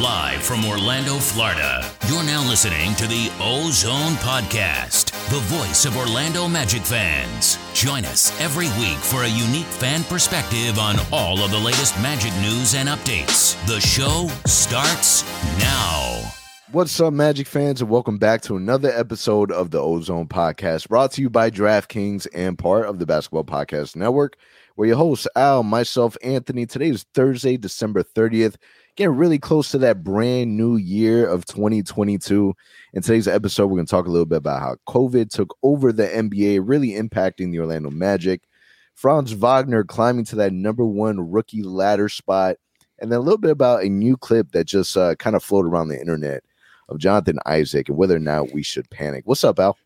Live from Orlando, Florida, you're now listening to the Ozone Podcast, the voice of Orlando Magic fans. Join us every week for a unique fan perspective on all of the latest Magic news and updates. The show starts now. What's up, Magic fans, and welcome back to another episode of the Ozone Podcast, brought to you by DraftKings and part of the Basketball Podcast Network. Where your hosts, Al, myself, Anthony. Today is Thursday, December 30th getting really close to that brand new year of 2022. In today's episode, we're going to talk a little bit about how COVID took over the NBA, really impacting the Orlando Magic. Franz Wagner climbing to that number one rookie ladder spot, and then a little bit about a new clip that just uh, kind of floated around the internet of Jonathan Isaac and whether or not we should panic. What's up, Al?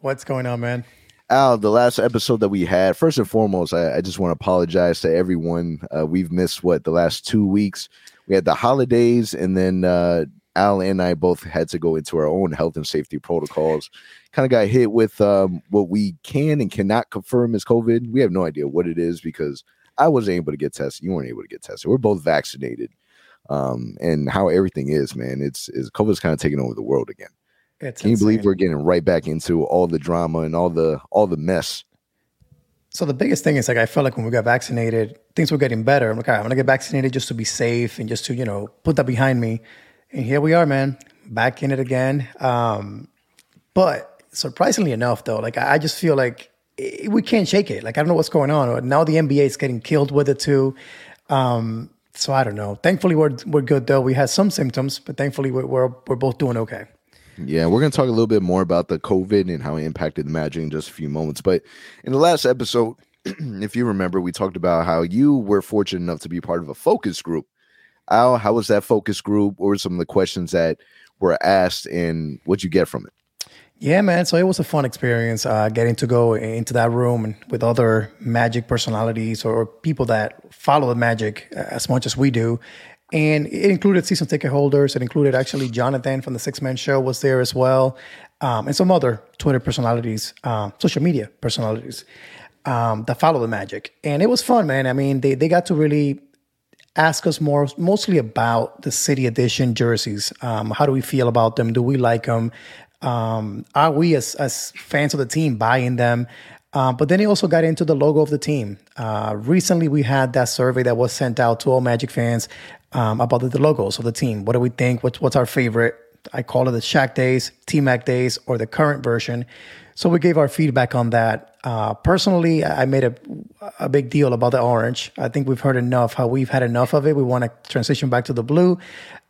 What's going on, man? Al, the last episode that we had, first and foremost, I, I just want to apologize to everyone. Uh, we've missed what the last two weeks we had the holidays, and then uh, Al and I both had to go into our own health and safety protocols. Kind of got hit with um, what we can and cannot confirm is COVID. We have no idea what it is because I wasn't able to get tested. You weren't able to get tested. We're both vaccinated. Um, and how everything is, man, it's is COVID's kind of taking over the world again. It's Can you believe we're getting right back into all the drama and all the all the mess so the biggest thing is like I felt like when we got vaccinated, things were getting better. I'm like, I'm gonna get vaccinated just to be safe and just to you know put that behind me. And here we are, man, back in it again. Um, but surprisingly enough, though, like I just feel like it, we can't shake it. Like I don't know what's going on. Now the NBA is getting killed with it too. Um, so I don't know. Thankfully, we're we're good though. We had some symptoms, but thankfully we're we're, we're both doing okay. Yeah, we're going to talk a little bit more about the COVID and how it impacted the Magic in just a few moments. But in the last episode, if you remember, we talked about how you were fortunate enough to be part of a focus group. Al, how was that focus group? What were some of the questions that were asked and what'd you get from it? Yeah, man. So it was a fun experience uh, getting to go into that room and with other magic personalities or people that follow the magic as much as we do and it included season ticket holders. It included actually Jonathan from the Six Man Show was there as well, um, and some other Twitter personalities, uh, social media personalities um, that follow the Magic. And it was fun, man. I mean, they they got to really ask us more, mostly about the City Edition jerseys. Um, how do we feel about them? Do we like them? Um, are we as as fans of the team buying them? Uh, but then he also got into the logo of the team. Uh, recently, we had that survey that was sent out to all Magic fans um, about the, the, logos of the team. What do we think? What's, what's our favorite? I call it the Shaq days, T Mac days, or the current version. So we gave our feedback on that. Uh, personally, I made a, a big deal about the orange. I think we've heard enough how we've had enough of it. We want to transition back to the blue.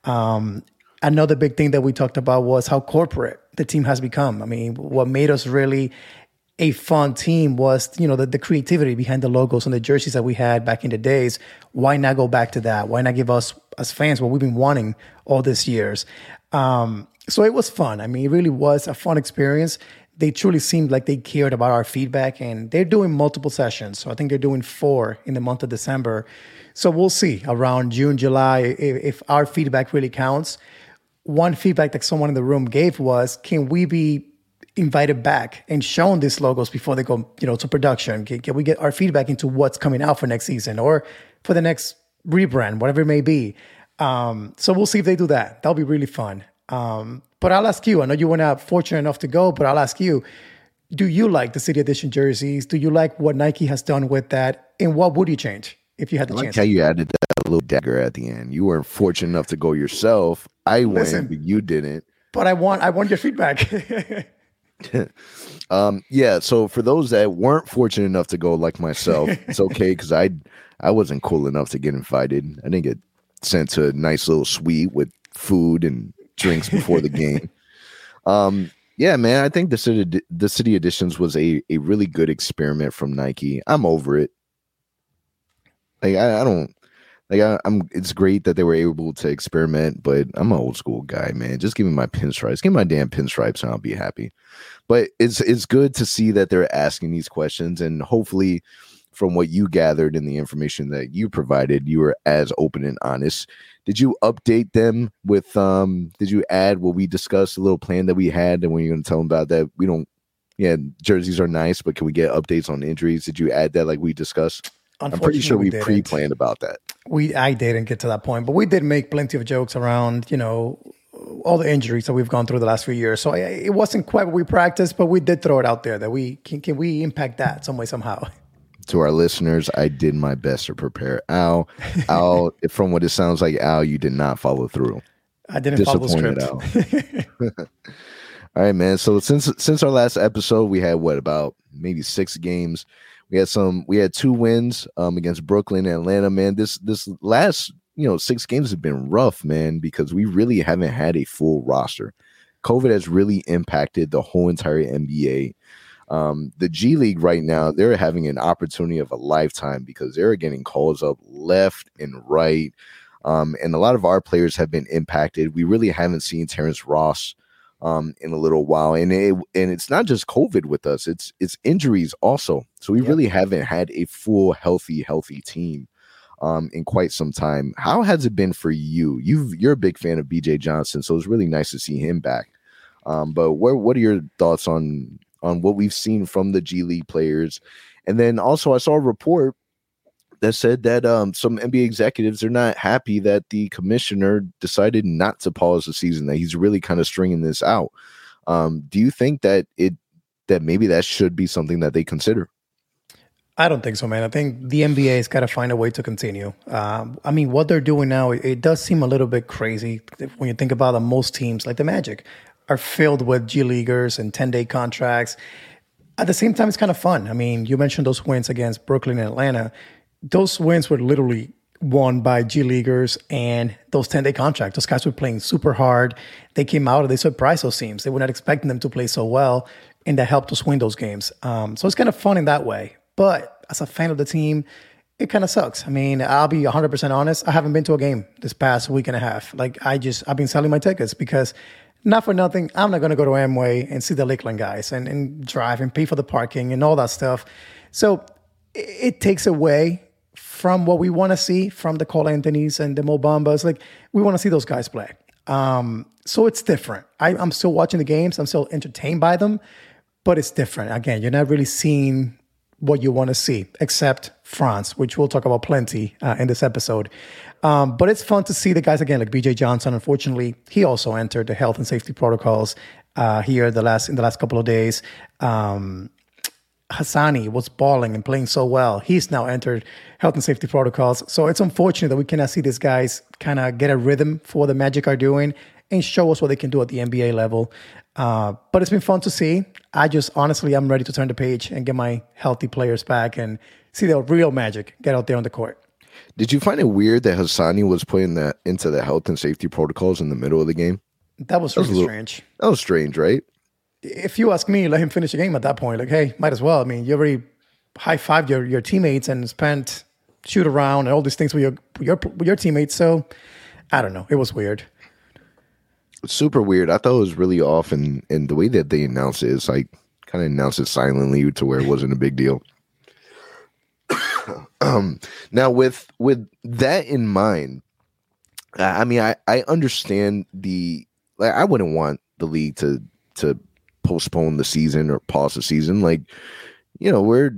Um, another big thing that we talked about was how corporate the team has become. I mean, what made us really a fun team was you know the, the creativity behind the logos and the jerseys that we had back in the days. Why not go back to that? Why not give us as fans what we've been wanting all these years? Um, so it was fun. I mean it really was a fun experience. They truly seemed like they cared about our feedback and they're doing multiple sessions. So i think they're doing four in the month of december. So we'll see around june july if, if our feedback really counts. One feedback that someone in the room gave was can we be invited back and shown these logos before they go, you know, to production? Can, can, we get our feedback into what's coming out for next season or for the next rebrand, whatever it may be? Um, so we'll see if they do that. That'll be really fun. Um, but I'll ask you. I know you were not fortunate enough to go, but I'll ask you: Do you like the City Edition jerseys? Do you like what Nike has done with that? And what would you change if you had the I like chance? how you added that little dagger at the end. You weren't fortunate enough to go yourself. I Listen, went, but you didn't. But I want I want your feedback. um, yeah. So for those that weren't fortunate enough to go, like myself, it's okay because I I wasn't cool enough to get invited. I didn't get sent to a nice little suite with food and drinks before the game. Um, yeah, man. I think the city the city editions was a a really good experiment from Nike. I'm over it. Like I, I don't like I, am it's great that they were able to experiment, but I'm an old school guy, man. Just give me my pinstripes, give me my damn pinstripes, and I'll be happy. But it's it's good to see that they're asking these questions, and hopefully, from what you gathered and the information that you provided, you were as open and honest. Did you update them with um? Did you add what we discussed, a little plan that we had, and when you're going to tell them about that? We don't. Yeah, jerseys are nice, but can we get updates on injuries? Did you add that like we discussed? I'm pretty sure we, we pre-planned about that. We I didn't get to that point, but we did make plenty of jokes around, you know, all the injuries that we've gone through the last few years. So I, it wasn't quite what we practiced, but we did throw it out there that we can can we impact that some way somehow. To our listeners, I did my best to prepare Al. Al, from what it sounds like, Al, you did not follow through. I didn't follow the script. All right, man. So since since our last episode, we had what about maybe six games. We had some. We had two wins um, against Brooklyn and Atlanta. Man, this this last you know six games have been rough, man, because we really haven't had a full roster. COVID has really impacted the whole entire NBA. Um, the G League right now, they're having an opportunity of a lifetime because they're getting calls up left and right. Um, and a lot of our players have been impacted. We really haven't seen Terrence Ross um, in a little while, and it, and it's not just COVID with us; it's it's injuries also. So we yep. really haven't had a full healthy healthy team um, in quite some time. How has it been for you? You you're a big fan of BJ Johnson, so it's really nice to see him back. Um, but what what are your thoughts on on what we've seen from the G League players? And then also, I saw a report that said that um, some NBA executives are not happy that the commissioner decided not to pause the season. That he's really kind of stringing this out. Um, do you think that it that maybe that should be something that they consider? I don't think so, man. I think the NBA has got to find a way to continue. Um, I mean, what they're doing now, it, it, does seem a little bit crazy when you think about it. Most teams, like the Magic, are filled with G Leaguers and 10 day contracts. At the same time, it's kind of fun. I mean, you mentioned those wins against Brooklyn and Atlanta those wins were literally won by G Leaguers and those 10 day contracts. Those guys were playing super hard. They came out and they surprised those teams. They were not expecting them to play so well, and that helped us win those games. Um, so it's kind of fun in that way. But as a fan of the team, it kind of sucks. I mean, I'll be 100% honest. I haven't been to a game this past week and a half. Like, I just, I've been selling my tickets because not for nothing, I'm not going to go to Amway and see the Lakeland guys and, and drive and pay for the parking and all that stuff. So it, it takes away from what we want to see from the Cole Anthony's and the Mo Bambas. Like we want to see those guys play. Um, so it's different. I, I'm still watching the games. I'm still entertained by them, but it's different. Again, you're not really seeing what you want to see, except Franz, which we'll talk about plenty uh, in this episode. Um, but it's fun to see the guys again, like BJ Johnson. Unfortunately, he also entered the health and safety protocols uh, here the last in the last couple of days. Um, Hassani was balling and playing so well. He's now entered health and safety protocols. So it's unfortunate that we cannot see these guys kind of get a rhythm for what the Magic are doing and show us what they can do at the NBA level. Uh, but it's been fun to see. I just honestly, I'm ready to turn the page and get my healthy players back and see the real Magic get out there on the court. Did you find it weird that Hassani was putting that into the health and safety protocols in the middle of the game? That was that was little, strange. That was strange, right? If you ask me, let him finish the game at that point. Like, hey, might as well. I mean, you already high fived your, your teammates and spent shoot around and all these things with your your with your teammates. So I don't know. It was weird. Super weird. I thought it was really off, and and the way that they announced it is like kind of announced it silently to where it wasn't a big deal. um, now with with that in mind, I mean, I I understand the like I wouldn't want the league to to postpone the season or pause the season. Like, you know, we're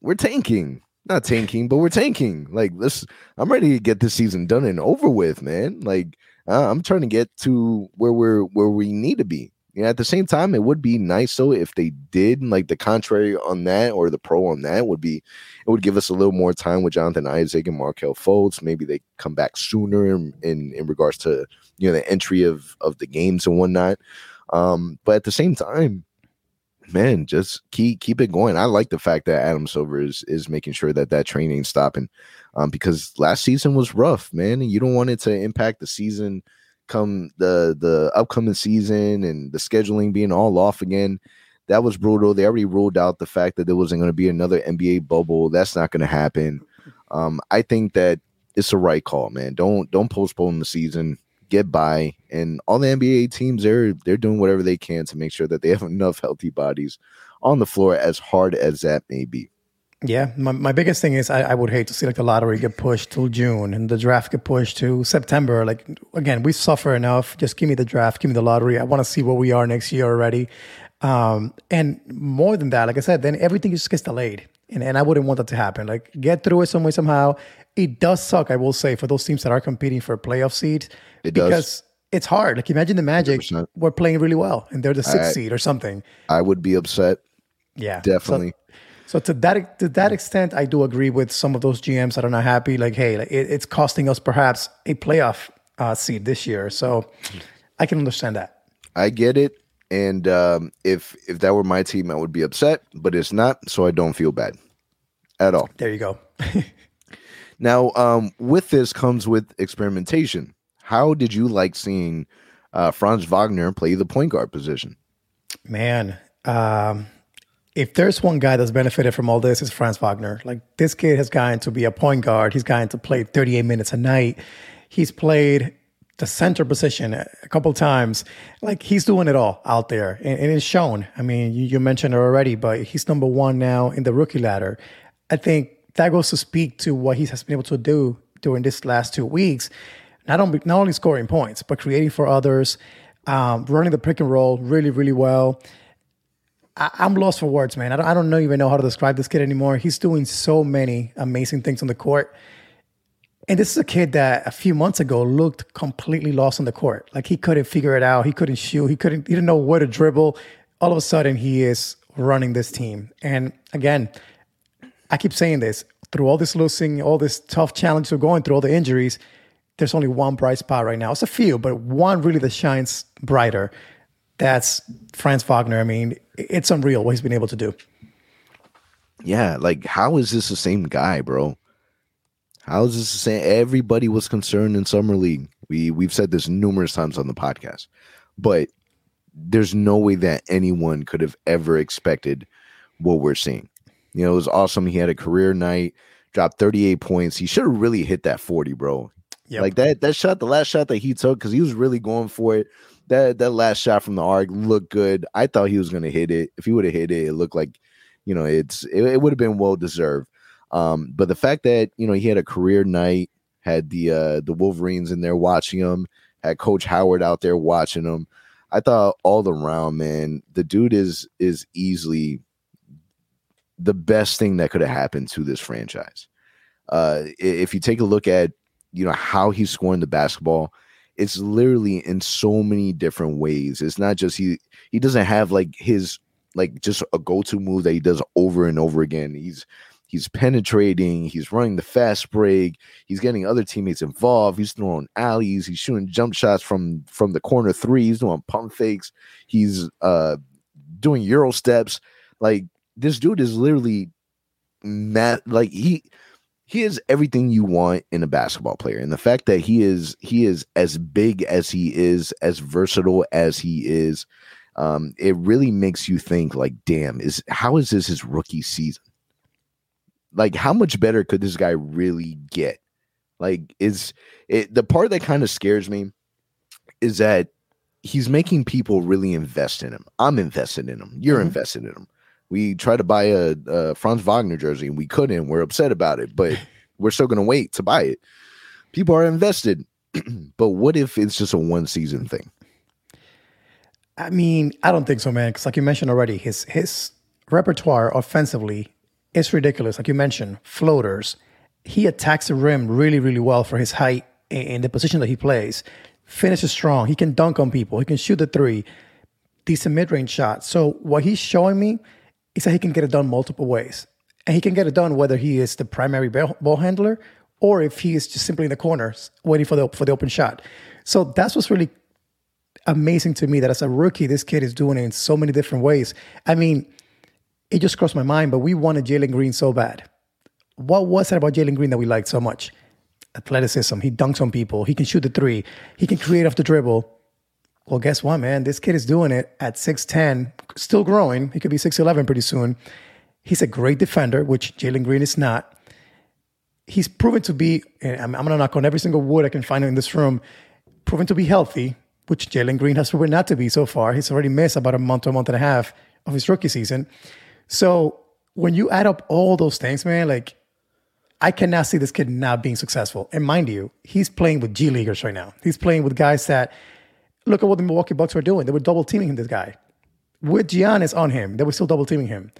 we're tanking. Not tanking, but we're tanking. Like this I'm ready to get this season done and over with, man. Like uh, I'm trying to get to where we're where we need to be. Yeah, at the same time, it would be nice though if they did like the contrary on that or the pro on that would be it would give us a little more time with Jonathan Isaac and Markelle Fultz. Maybe they come back sooner in, in, in regards to you know the entry of of the games and whatnot. Um, but at the same time, man, just keep keep it going. I like the fact that Adam Silver is is making sure that that training stopping, um, because last season was rough, man, and you don't want it to impact the season come the the upcoming season and the scheduling being all off again. That was brutal. They already ruled out the fact that there wasn't going to be another NBA bubble. That's not going to happen. Um, I think that it's a right call, man. Don't don't postpone the season get by. And all the NBA teams, they're they're doing whatever they can to make sure that they have enough healthy bodies on the floor, as hard as that may be. Yeah, my, my biggest thing is I, I would hate to see like the lottery get pushed till June and the draft get pushed to September. Like again, we suffer enough. Just give me the draft, give me the lottery. I want to see where we are next year already. Um, and more than that, like I said, then everything just gets delayed. And, and I wouldn't want that to happen. Like get through it some way somehow it does suck, I will say, for those teams that are competing for a playoff seeds It does. because it's hard. Like imagine the Magic 100%. were playing really well and they're the sixth I- seed or something. I would be upset. Yeah, So- Definitely. So, to that to that extent, I do agree with some of those GMs that are not happy. Like, hey, like it, it's costing us perhaps a playoff uh, seed this year. So I can understand that. I get it. And um, if if that were my team, I would be upset, but it's not, so I don't feel bad at all. There you go. Now, um, with this comes with experimentation. How did you like seeing uh, Franz Wagner play the point guard position? Man, um, if there's one guy that's benefited from all this, it's Franz Wagner. Like this kid has gotten to be a point guard. He's gotten to play 38 minutes a night. He's played the center position a couple times. Like he's doing it all out there, and, and it's shown. I mean, you, you mentioned it already, but he's number one now in the rookie ladder. I think that goes to speak to what he has been able to do during this last two weeks. Not only not only scoring points, but creating for others, um, running the pick and roll really, really well. I, I'm lost for words, man. I don't, I don't know, even know how to describe this kid anymore. He's doing so many amazing things on the court. And this is a kid that a few months ago looked completely lost on the court. Like he couldn't figure it out. He couldn't shoot. He couldn't. He didn't know where to dribble. All of a sudden, he is running this team. And again, I keep saying this through all this losing, all this tough challenge we're going through, all the injuries. There's only one bright spot right now. It's a few, but one really that shines brighter. That's Franz Wagner. I mean, it's unreal what he's been able to do. Yeah, like how is this the same guy, bro? How is this the same? Everybody was concerned in summer league. We we've said this numerous times on the podcast, but there's no way that anyone could have ever expected what we're seeing. You know, it was awesome. He had a career night, dropped 38 points. He should have really hit that 40, bro. Yep. Like that that shot, the last shot that he took, because he was really going for it. That that last shot from the arc looked good. I thought he was gonna hit it. If he would have hit it, it looked like, you know, it's it, it would have been well deserved. Um, but the fact that you know he had a career night, had the uh the Wolverines in there watching him, had Coach Howard out there watching him. I thought all around, man, the dude is is easily the best thing that could have happened to this franchise. Uh, if you take a look at you know how he's scoring the basketball, it's literally in so many different ways. It's not just he he doesn't have like his like just a go-to move that he does over and over again. He's he's penetrating, he's running the fast break, he's getting other teammates involved, he's throwing alleys, he's shooting jump shots from from the corner three, he's doing pump fakes, he's uh doing euro steps. Like this dude is literally mad like he he is everything you want in a basketball player and the fact that he is he is as big as he is as versatile as he is um it really makes you think like damn is how is this his rookie season? Like how much better could this guy really get? Like is it the part that kind of scares me is that he's making people really invest in him. I'm invested in him. You're Mhm. invested in him we tried to buy a, a franz wagner jersey and we couldn't we're upset about it but we're still going to wait to buy it people are invested but what if it's just a one season thing I mean, I don't think so, man. Because like you mentioned already, his his repertoire offensively is ridiculous. Like you mentioned, floaters. He attacks the rim really, really well for his height and the position that he plays. Finishes strong. He can dunk on people. He can shoot the three. Decent mid range shot. So what he's showing me is that he can get it done multiple ways, and he can get it done whether he is the primary ball handler or if he is just simply in the corners waiting for the for the open shot. So that's what's really amazing to me that as a rookie, this kid is doing it in so many different ways. I mean, it just crossed my mind, but we wanted Jalen Green so bad. What was it about Jalen Green that we liked so much? Athleticism. He dunks on people. He can shoot the three. He can create off the dribble. Well, guess what, man? This kid is doing it at 6'10, still growing. He could be 6'11 pretty soon. He's a great defender, which Jalen Green is not. He's proven to be, I'm, I'm going to knock on every single wood I can find in this room, proven to be healthy, which Jalen Green has proven not to be so far. He's already missed about a month or a month and a half of his rookie season. So when you add up all those things, man, like I cannot see this kid not being successful. And mind you, he's playing with G Leaguers right now. He's playing with guys that look at what the Milwaukee Bucks were doing. They were double teaming this guy. With Giannis on him, they were still double teaming him.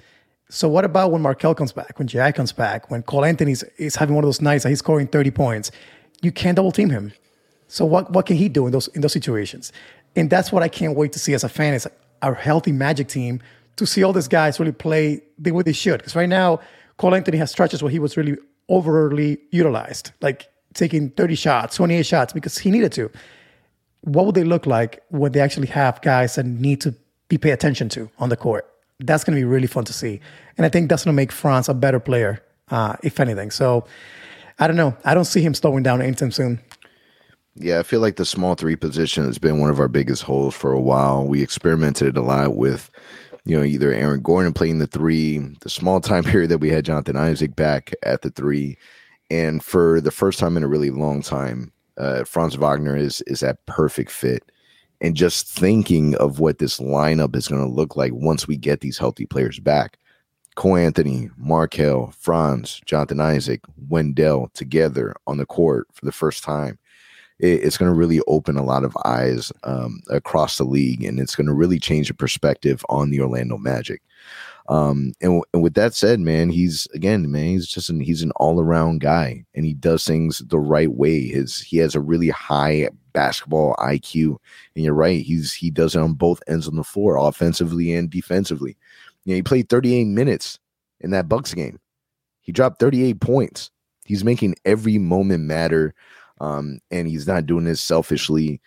So what about when Markelle comes back, when Jack comes back, when Cole Anthony is having one of those nights that he's scoring 30 points? You can't double team him. So what what can he do in those in those situations? And that's what I can't wait to see as a fan is our healthy Magic team to see all these guys really play the way they should. Because right now, Cole Anthony has stretches where he was really overly utilized, like taking 30 shots, 28 shots because he needed to. What would they look like when they actually have guys that need to be paid attention to on the court? That's going to be really fun to see. And I think that's going to make Franz a better player, uh, if anything. So I don't know. I don't see him slowing down anytime soon. Yeah, I feel like the small three position has been one of our biggest holes for a while. We experimented a lot with, you know, either Aaron Gordon playing the three, the small time period that we had Jonathan Isaac back at the three, and for the first time in a really long time, uh, Franz Wagner is is that perfect fit. And just thinking of what this lineup is going to look like once we get these healthy players back. Cole Anthony, Markelle, Franz, Jonathan Isaac, Wendell together on the court for the first time it, it's going to really open a lot of eyes um, across the league, and it's going to really change the perspective on the Orlando Magic. Um, and, and, with that said, man, he's again, man, he's just an he's an all around guy, and he does things the right way. His he has a really high basketball IQ, and you're right, he's he does it on both ends on the floor, offensively and defensively. You know, he played 38 minutes in that Bucks game. He dropped 38 points. He's making every moment matter um, and he's not doing this selfishly,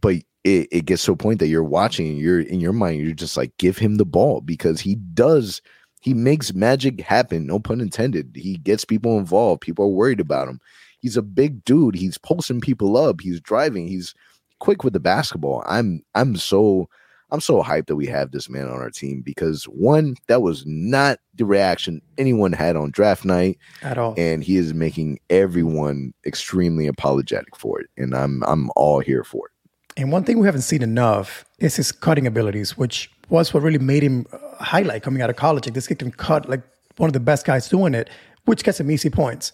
but it, it gets to a point that you're watching, you're in your mind, you're just like, give him the ball because he does, he makes magic happen, no pun intended. He gets people involved, people are worried about him. He's a big dude, he's posting people up, he's driving, he's quick with the basketball. I'm I'm so I'm so hyped that we have this man on our team because one, that was not the reaction anyone had on draft night at all, and he is making everyone extremely apologetic for it, and I'm I'm all here for it. And one thing we haven't seen enough is his cutting abilities, which was what really made him highlight coming out of college. Like this kid can cut like one of the best guys doing it, which gets him easy points.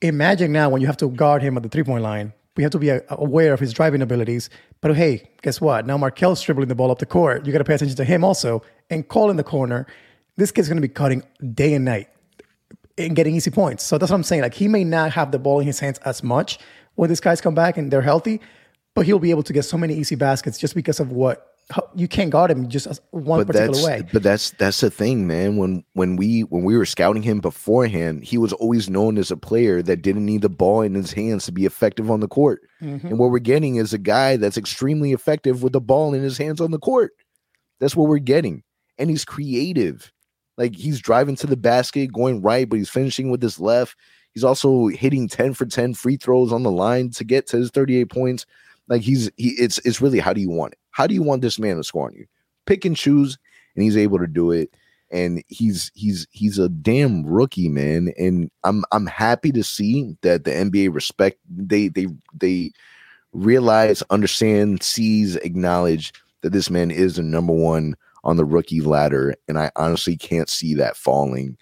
Imagine now when you have to guard him at the three point line we have to be aware of his driving abilities. But hey, guess what? Now Markelle's dribbling the ball up the court. You got to pay attention to him also. And Cole in the corner, this kid's going to be cutting day and night and getting easy points. So that's what I'm saying. Like he may not have the ball in his hands as much when these guys come back and they're healthy, but he'll be able to get so many easy baskets just because of what you can't guard him just one but particular way. But that's that's the thing, man. When when we when we were scouting him beforehand, he was always known as a player that didn't need the ball in his hands to be effective on the court. Mm-hmm. And what we're getting is a guy that's extremely effective with the ball in his hands on the court. That's what we're getting. And he's creative. Like he's driving to the basket, going right, but he's finishing with his left. He's also hitting 10 for 10 free throws on the line to get to his 38 points. Like he's he it's it's really how do you want it? How do you want this man to score on you? Pick and choose, and he's able to do it. And he's he's he's a damn rookie, man. And I'm I'm happy to see that the NBA respect they they they realize, understand, sees, acknowledge that this man is the number one on the rookie ladder. And I honestly can't see that falling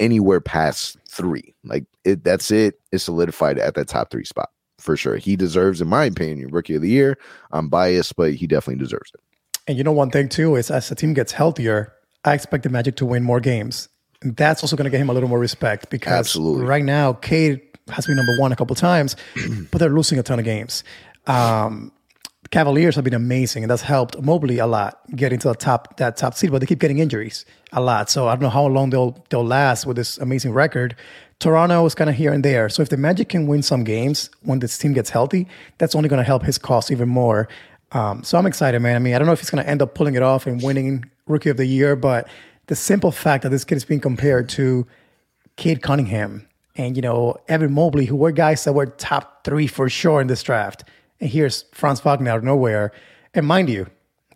anywhere past three. Like it, that's it. It's solidified at that top three spot for sure. He deserves, in my opinion, rookie of the year. I'm biased, but he definitely deserves it. And you know, one thing too is as the team gets healthier, I expect the Magic to win more games. And that's also going to get him a little more respect because Absolutely. right now, Cade has been number one a couple times, but they're losing a ton of games. Um, Cavaliers have been amazing, and that's helped Mobley a lot get into the top that top seed. But they keep getting injuries a lot, so I don't know how long they'll they'll last with this amazing record. Toronto is kind of here and there. So if the Magic can win some games when this team gets healthy, that's only going to help his cause even more. Um, so I'm excited, man. I mean, I don't know if he's going to end up pulling it off and winning Rookie of the Year, but the simple fact that this kid is being compared to Cade Cunningham and you know Evan Mobley, who were guys that were top three for sure in this draft, and here's Franz Wagner out of nowhere. And mind you,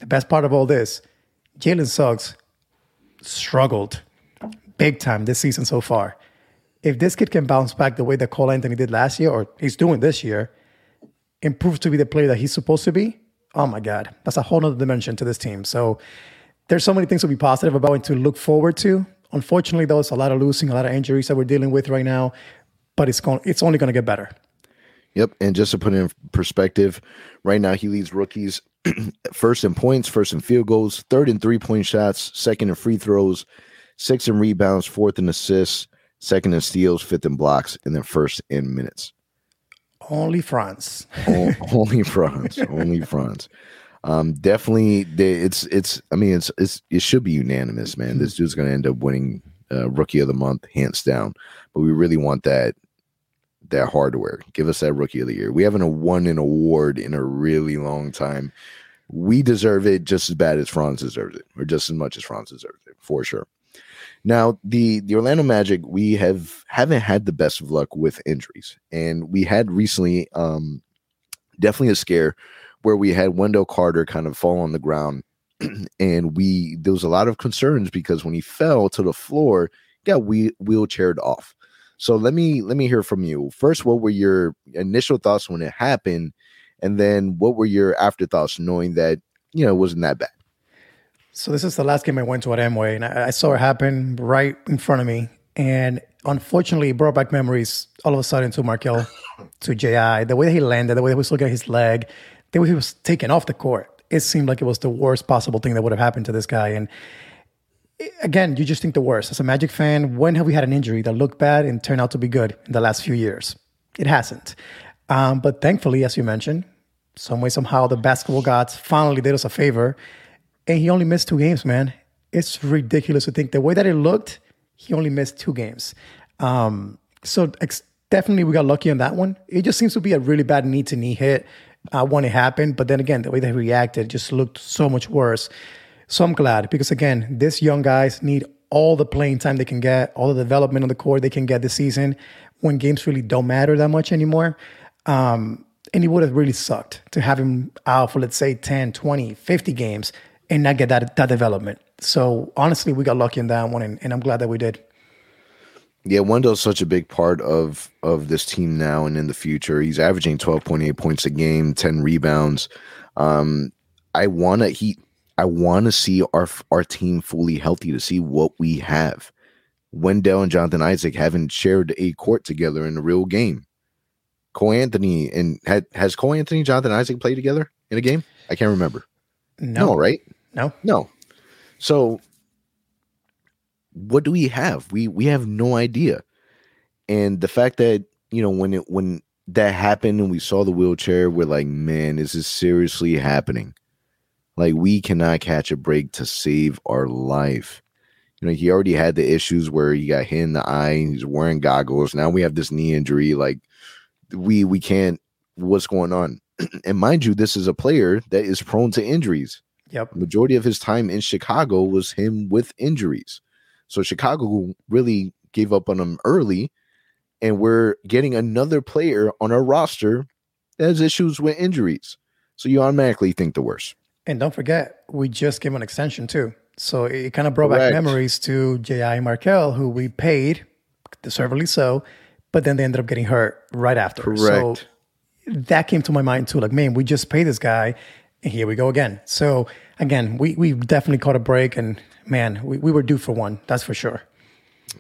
the best part of all this, Jalen Suggs struggled big time this season so far if this kid can bounce back the way that Cole Anthony did last year, or he's doing this year, improve to be the player that he's supposed to be, oh my God, that's a whole other dimension to this team. So there's so many things to be positive about and to look forward to. Unfortunately, there's a lot of losing, a lot of injuries that we're dealing with right now, but it's going it's only going to get better. Yep, and just to put it in perspective, right now he leads rookies first in points, first in field goals, third in three point shots, second in free throws, sixth in rebounds, fourth in assists, second in steals, fifth in blocks, and then first in minutes. Only Franz. only Franz. Only Franz. Um, definitely, it's it's. I mean, it's it's it should be unanimous, man. This dude's gonna end up winning uh, Rookie of the Month, hands down. But we really want that that hardware. Give us that Rookie of the Year. We haven't won an award in a really long time. We deserve it just as bad as Franz deserves it, or just as much as Franz deserves it, for sure. Now, the the Orlando Magic, we have haven't had the best of luck with injuries, and we had recently, um, definitely a scare where we had Wendell Carter kind of fall on the ground, and we there was a lot of concerns because when he fell to the floor, got we wheelchaired off. So let me let me hear from you first. What were your initial thoughts when it happened, and then what were your afterthoughts knowing that you know it wasn't that bad? So this is the last game I went to at Amway, and I, I saw it happen right in front of me. And unfortunately, it brought back memories all of a sudden to Markelle, to JI, the way that he landed, the way that he was looking at his leg, the way he was taken off the court. It seemed like it was the worst possible thing that would have happened to this guy. And again, you just think the worst. As a Magic fan, when have we had an injury that looked bad and turned out to be good in the last few years? It hasn't. Um, but thankfully, as you mentioned, some way, somehow, the basketball gods finally did us a favor and he only missed two games, man. It's ridiculous to think the way that it looked, he only missed two games. Um, so ex- definitely we got lucky on that one. It just seems to be a really bad knee to knee hit uh, when it happened. But then again, the way they reacted just looked so much worse. So I'm glad because again, these young guys need all the playing time they can get, all the development on the court they can get this season when games really don't matter that much anymore. Um, and it would have really sucked to have him out for, let's say, 10, 20, 50 games and not get that that development. So honestly, we got lucky in that one, and, and I'm glad that we did. Yeah, Wendell's such a big part of of this team now and in the future. He's averaging 12.8 points a game, 10 rebounds. Um, I want to he I want to see our our team fully healthy to see what we have. Wendell and Jonathan Isaac haven't shared a court together in a real game. Cole Anthony and had has Cole Anthony Jonathan Isaac played together in a game? I can't remember. No, no right? No. No. So what do we have? We we have no idea. And the fact that, you know, when it when that happened and we saw the wheelchair, we're like, man, is this is seriously happening. Like we cannot catch a break to save our life. You know, he already had the issues where he got hit in the eye, he's wearing goggles. Now we have this knee injury. Like we we can't what's going on. and mind you, this is a player that is prone to injuries. Yep. Majority of his time in Chicago was him with injuries. So Chicago really gave up on him early. And we're getting another player on our roster that has issues with injuries. So you automatically think the worst. And don't forget, we just gave an extension too. So it kind of brought Correct. back memories to J.I. Markelle, who we paid, deservedly so, but then they ended up getting hurt right after. Correct. So that came to my mind too. Like, man, we just paid this guy here we go again. So again, we we definitely caught a break, and man, we, we were due for one. That's for sure.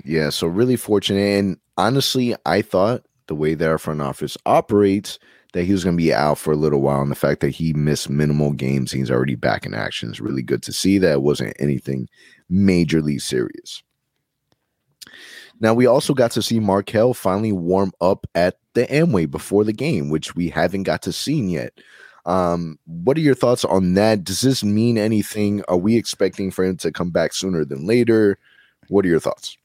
Yeah, so really fortunate, and honestly, I thought the way that our front office operates that he was going to be out for a little while, and the fact that he missed minimal games, he's already back in action is really good to see. That it wasn't anything majorly serious. Now we also got to see Markelle finally warm up at the Amway before the game, which we haven't got to see yet. Um, what are your thoughts on that? Does this mean anything? Are we expecting for him to come back sooner than later? What are your thoughts?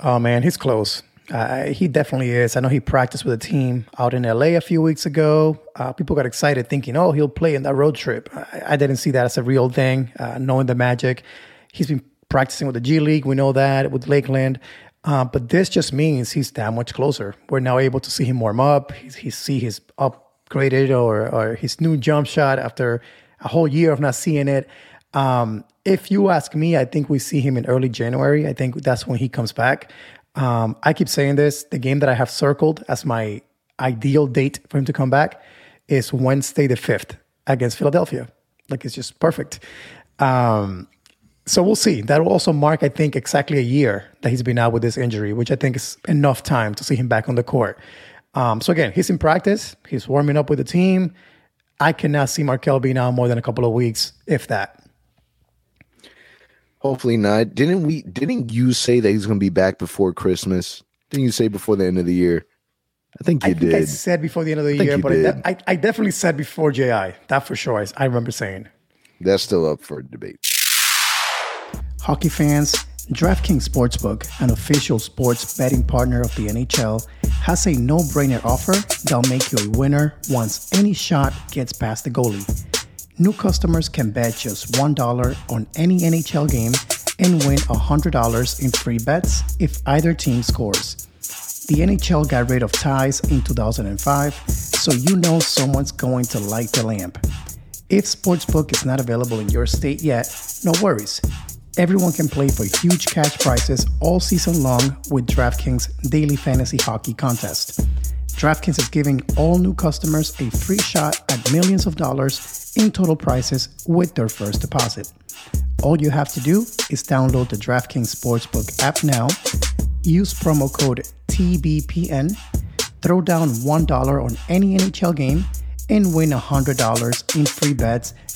Oh man, he's close. Uh, he definitely is. I know he practiced with a team out in LA a few weeks ago. Uh, people got excited thinking, oh, he'll play in that road trip. I, I didn't see that as a real thing, uh, knowing the magic. He's been practicing with the G League. We know that with Lakeland. Uh, but this just means he's that much closer. We're now able to see him warm up. He's, he see his up upgraded or, or his new jump shot after a whole year of not seeing it. Um, if you ask me, I think we see him in early January. I think that's when he comes back. Um, I keep saying this the game that I have circled as my ideal date for him to come back is Wednesday the 5th against Philadelphia. Like it's just perfect. Um, so we'll see. That will also mark, I think, exactly a year that he's been out with this injury, which I think is enough time to see him back on the court. Um, so again, he's in practice. He's warming up with the team. I cannot see Markelle being out more than a couple of weeks, if that. Hopefully not. Didn't we? Didn't you say that he's going to be back before Christmas? Didn't you say before the end of the year? I think you I think did. I said before the end of the think year, but I, de- I, I definitely said before JI. That for sure. I, I remember saying. That's still up for debate. Hockey fans, DraftKings Sportsbook, an official sports betting partner of the NHL, has a no brainer offer that'll make you a winner once any shot gets past the goalie. New customers can bet just $1 on any NHL game and win $100 in free bets if either team scores. The NHL got rid of ties in 2005, so you know someone's going to light the lamp. If Sportsbook is not available in your state yet, no worries. Everyone can play for huge cash prizes all season long with DraftKings Daily Fantasy Hockey Contest. DraftKings is giving all new customers a free shot at millions of dollars in total prizes with their first deposit. All you have to do is download the DraftKings Sportsbook app now, use promo code TBPN, throw down $1 on any NHL game, and win $100 in free bets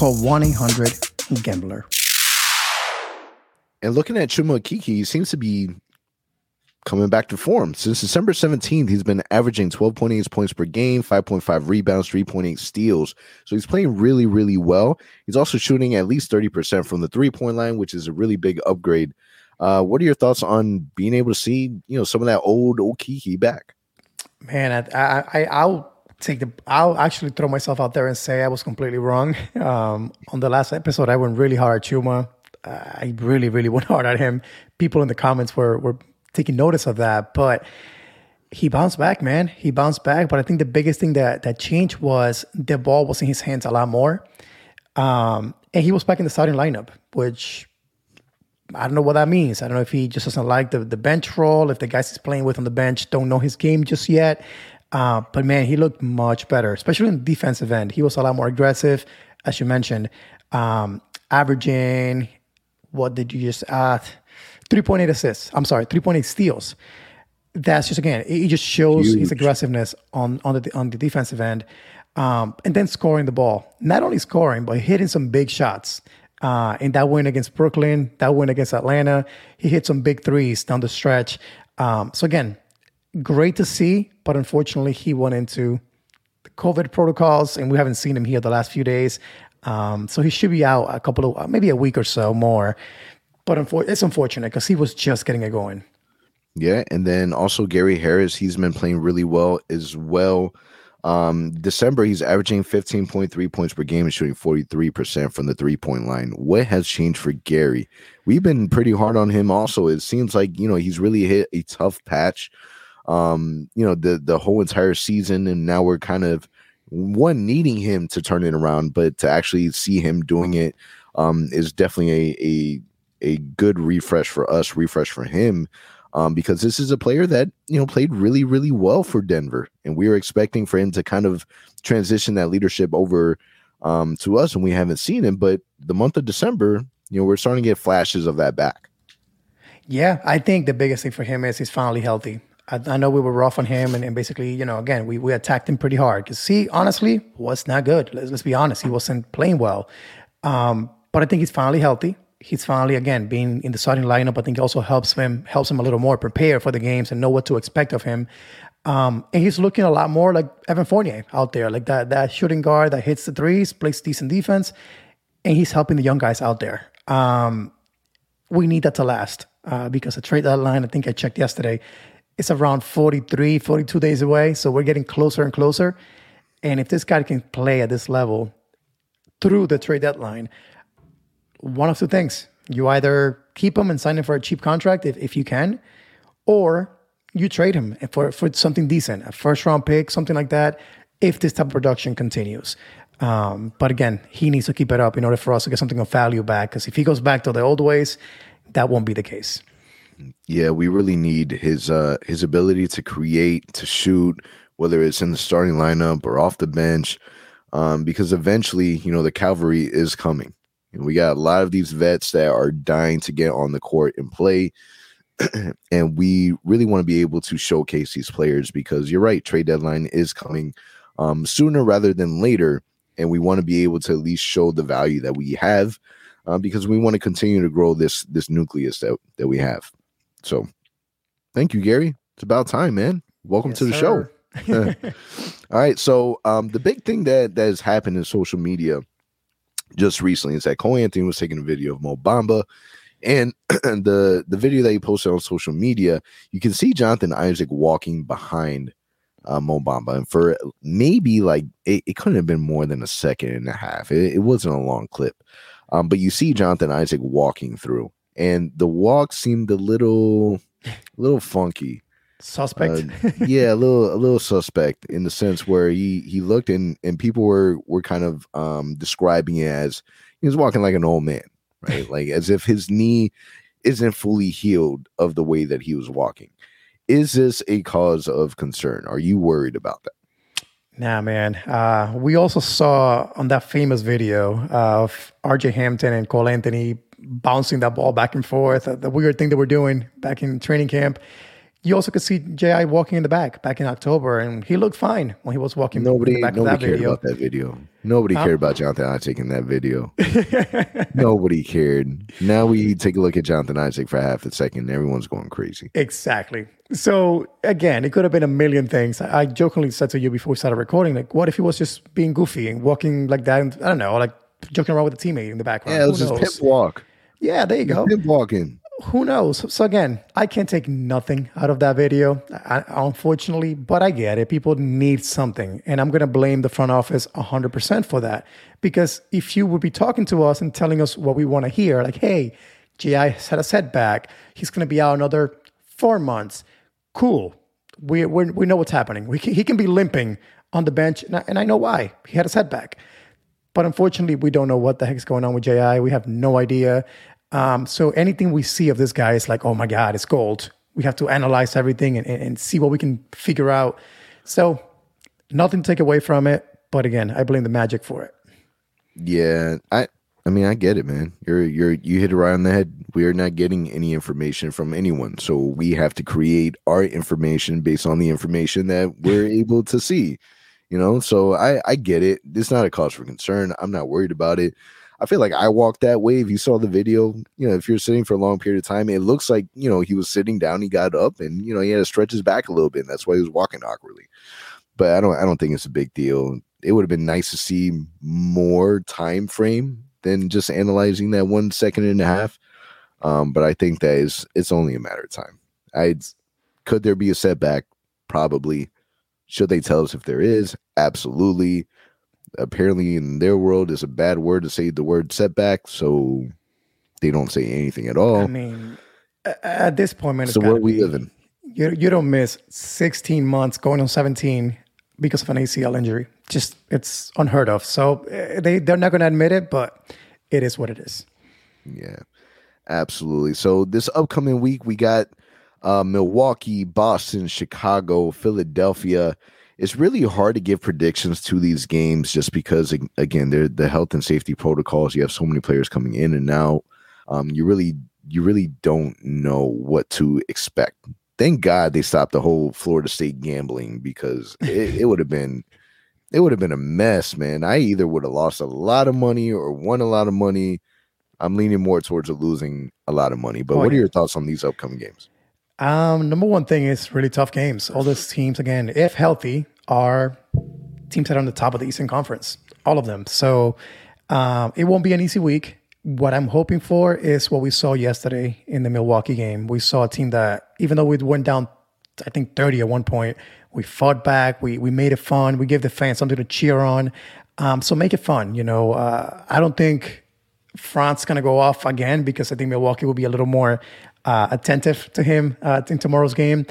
Call 1-800-GAMBLER. And looking at Chuma Okeke, he seems to be coming back to form. Since December 17th, he's been averaging 12.8 points per game, 5.5 rebounds, 3.8 steals. So he's playing really, really well. He's also shooting at least 30% from the three point line, which is a really big upgrade. Uh, what are your thoughts on being able to see, you know, some of that old old Kiki back? Man, I, I, I I'll take the. I'll actually throw myself out there and say I was completely wrong. Um, on the last episode, I went really hard at Chuma. I really, really went hard at him. People in the comments were were taking notice of that, but he bounced back, man. He bounced back. But I think the biggest thing that that changed was the ball was in his hands a lot more, um, and he was back in the starting lineup, which I don't know what that means. I don't know if he just doesn't like the, the bench role, if the guys he's playing with on the bench don't know his game just yet. Uh, but man, he looked much better, especially in the defensive end. He was a lot more aggressive, as you mentioned, um, averaging, what did you just add? 3.8 assists. I'm sorry, 3.8 steals. That's just, again, it, it just shows his aggressiveness on, on, the, on the defensive end. Um, and then scoring the ball. Not only scoring, but hitting some big shots. Uh, in that win against Brooklyn, that win against Atlanta, he hit some big threes down the stretch. Um, so again, great to see, but unfortunately, he went into the COVID protocols, and we haven't seen him here the last few days. Um, so he should be out a couple of maybe a week or so more. But unfor- it's unfortunate because he was just getting it going. Yeah, and then also Gary Harris, he's been playing really well as well. Um, December, he's averaging 15.3 points per game and shooting 43% from the three point line. What has changed for Gary? We've been pretty hard on him also. It seems like, you know, he's really hit a tough patch, um, you know, the, the whole entire season. And now we're kind of one needing him to turn it around, but to actually see him doing it um, is definitely a, a, a good refresh for us, refresh for him um, because this is a player that you know played really, really well for Denver, and we were expecting for him to kind of transition that leadership over um, to us, and we haven't seen him. But the month of December, you know, we're starting to get flashes of that back. Yeah, I think the biggest thing for him is he's finally healthy. I, I know we were rough on him, and, and basically, you know, again, we, we attacked him pretty hard because he honestly was not good. Let's, let's be honest, he wasn't playing well. Um, but I think he's finally healthy. He's finally again being in the starting lineup. I think also helps him helps him a little more prepare for the games and know what to expect of him. Um, and he's looking a lot more like Evan Fournier out there, like that that shooting guard that hits the threes, plays decent defense, and he's helping the young guys out there. Um, we need that to last uh, because the trade deadline, I think I checked yesterday, it's around 43, 42 days away. So we're getting closer and closer. And if this guy can play at this level through the trade deadline, one of two things. You either keep him and sign him for a cheap contract if, if you can, or you trade him for, for something decent, a first round pick, something like that, if this type of production continues. Um, but again, he needs to keep it up in order for us to get something of value back. Because if he goes back to the old ways, that won't be the case. Yeah, we really need his uh his ability to create, to shoot, whether it's in the starting lineup or off the bench, um, because eventually, you know, the cavalry is coming. And we got a lot of these vets that are dying to get on the court and play. and we really want to be able to showcase these players because you're right, trade deadline is coming um, sooner rather than later. And we want to be able to at least show the value that we have uh, because we want to continue to grow this this nucleus that, that we have. So thank you, Gary. It's about time, man. Welcome Yes, to the sir. show. All right. So um, the big thing that that has happened in social media just recently is that Cole Anthony was taking a video of Mo Bamba. And the the video that he posted on social media, you can see Jonathan Isaac walking behind uh, Mo Bamba. And for maybe like it, it couldn't have been more than a second and a half. It, it wasn't a long clip. Um, but you see Jonathan Isaac walking through, and the walk seemed a little a little funky Suspect. uh, yeah, a little a little suspect in the sense where he he looked and and people were were kind of um describing it as he was walking like an old man, right? like as if his knee isn't fully healed of the way that he was walking. Is this a cause of concern? Are you worried about that? Nah, man. Uh, we also saw on that famous video of RJ Hampton and Cole Anthony bouncing that ball back and forth, uh, the weird thing that we're doing back in training camp. You also could see J.I. walking in the back back in October, and he looked fine when he was walking Nobody in the back of nobody cared video. about that video. Nobody cared about Jonathan Isaac in that video. nobody cared. Now we take a look at Jonathan Isaac for half a second, and everyone's going crazy. Exactly. So again, it could have been a million things. I jokingly said to you before we started recording, like, what if he was just being goofy and walking like that? And, I don't know, like joking around with a teammate in the background. Yeah, it was just pimp walk. Yeah, there you go. Walking. Who knows? So again, I can't take nothing out of that video, I, unfortunately, but I get it. People need something, and I'm going to blame the front office 100% for that. Because if you would be talking to us and telling us what we want to hear, like, hey, GI has had a setback, he's going to be out another four months. Cool. We, we, we know what's happening. We can, he can be limping on the bench, and I, and I know why. He had a setback. But unfortunately, we don't know what the heck is going on with JI. We have no idea. Um, so anything we see of this guy is like, oh my God, it's gold. We have to analyze everything and, and, see what we can figure out. So nothing to take away from it. But again, I blame the magic for it. Yeah, I I mean I get it, man. You're you're you hit it right on the head. We are not getting any information from anyone, so we have to create our information based on the information that we're able to see. You know, so I I get it. It's not a cause for concern. I'm not worried about it. I feel like I walked that way. If you saw the video, you know, if you're sitting for a long period of time, it looks like you know he was sitting down. He got up, and you know he had to stretch his back a little bit. And that's why he was walking awkwardly. But I don't I don't think it's a big deal. It would have been nice to see more time frame than just analyzing that one second and a half. Um, but I think that is it's only a matter of time. I could there be a setback? Probably. Should they tell us if there is? Absolutely. Apparently, in their world, it's a bad word to say the word setback, so they don't say anything at all. I mean, at this point, man, it's so where we be- living? You, you don't miss 16 months going on 17 because of an ACL injury. Just it's unheard of. So uh, they they're not going to admit it, but it is what it is. Yeah, absolutely. So this upcoming week, we got uh, Milwaukee, Boston, Chicago, Philadelphia. It's really hard to give predictions to these games just because, again, they're the health and safety protocols. You have so many players coming in and out. Um, you really, you really don't know what to expect. Thank God they stopped the whole Florida State gambling because it, it would have been, it would have been a mess, man. I either would have lost a lot of money or won a lot of money. I'm leaning more towards losing a lot of money. But Oh, what are your thoughts on these upcoming games? Um, number one thing is really tough games. All those teams, again, if healthy, are teams that are on the top of the Eastern Conference. All of them. So um, it won't be an easy week. What I'm hoping for is what we saw yesterday in the Milwaukee game. We saw a team that, even though we went down, I think 30 at one point, we fought back. We we made it fun. We gave the fans something to cheer on. Um, so make it fun. You know, uh, I don't think Franz going to go off again because I think Milwaukee will be a little more uh, attentive to him uh, in tomorrow's game.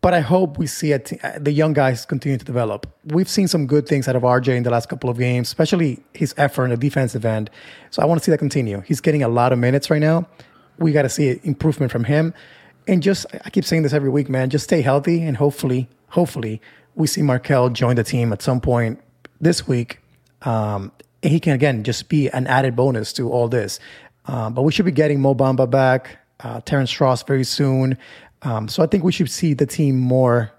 But I hope we see t- uh, the young guys continue to develop. We've seen some good things out of RJ in the last couple of games, especially his effort in the defensive end. So I want to see that continue. He's getting a lot of minutes right now. we got to see improvement from him. And just, I keep saying this every week, man, just stay healthy and hopefully, hopefully, we see Markelle join the team at some point this week. Um, he can, again, just be an added bonus to all this. Um, but we should be getting Mo Bamba back, uh, Terence Ross very soon. Um, so I think we should see the team more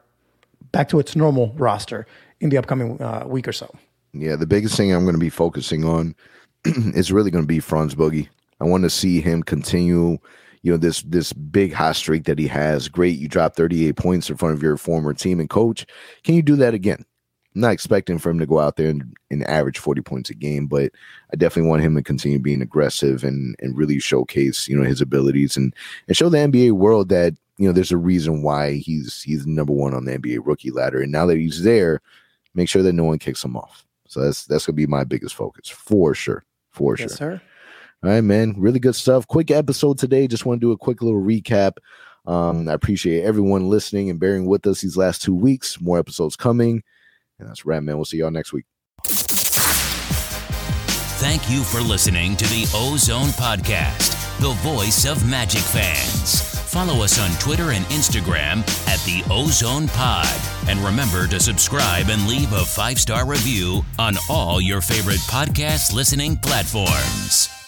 back to its normal roster in the upcoming uh, week or so. Yeah, the biggest thing I'm going to be focusing on is really going to be Franz Boogie. I want to see him continue, you know, this this big hot streak that he has. Great, you dropped 38 points in front of your former team and coach. Can you do that again? Not expecting for him to go out there and, and average 40 points a game, but I definitely want him to continue being aggressive and and really showcase, you know, his abilities and and show the NBA world that, you know, there's a reason why he's he's number one on the NBA rookie ladder. And now that he's there, make sure that no one kicks him off. So that's that's gonna be my biggest focus for sure. For yes, sure. sir. All right, man. Really good stuff. Quick episode today. Just want to do a quick little recap. Um, I appreciate everyone listening and bearing with us these last two weeks. More episodes coming. And that's Ram, man. We'll see y'all next week. Thank you for listening to the Ozone Podcast, the voice of Magic fans. Follow us on Twitter and Instagram at the Ozone Pod. And remember to subscribe and leave a five star review on all your favorite podcast listening platforms.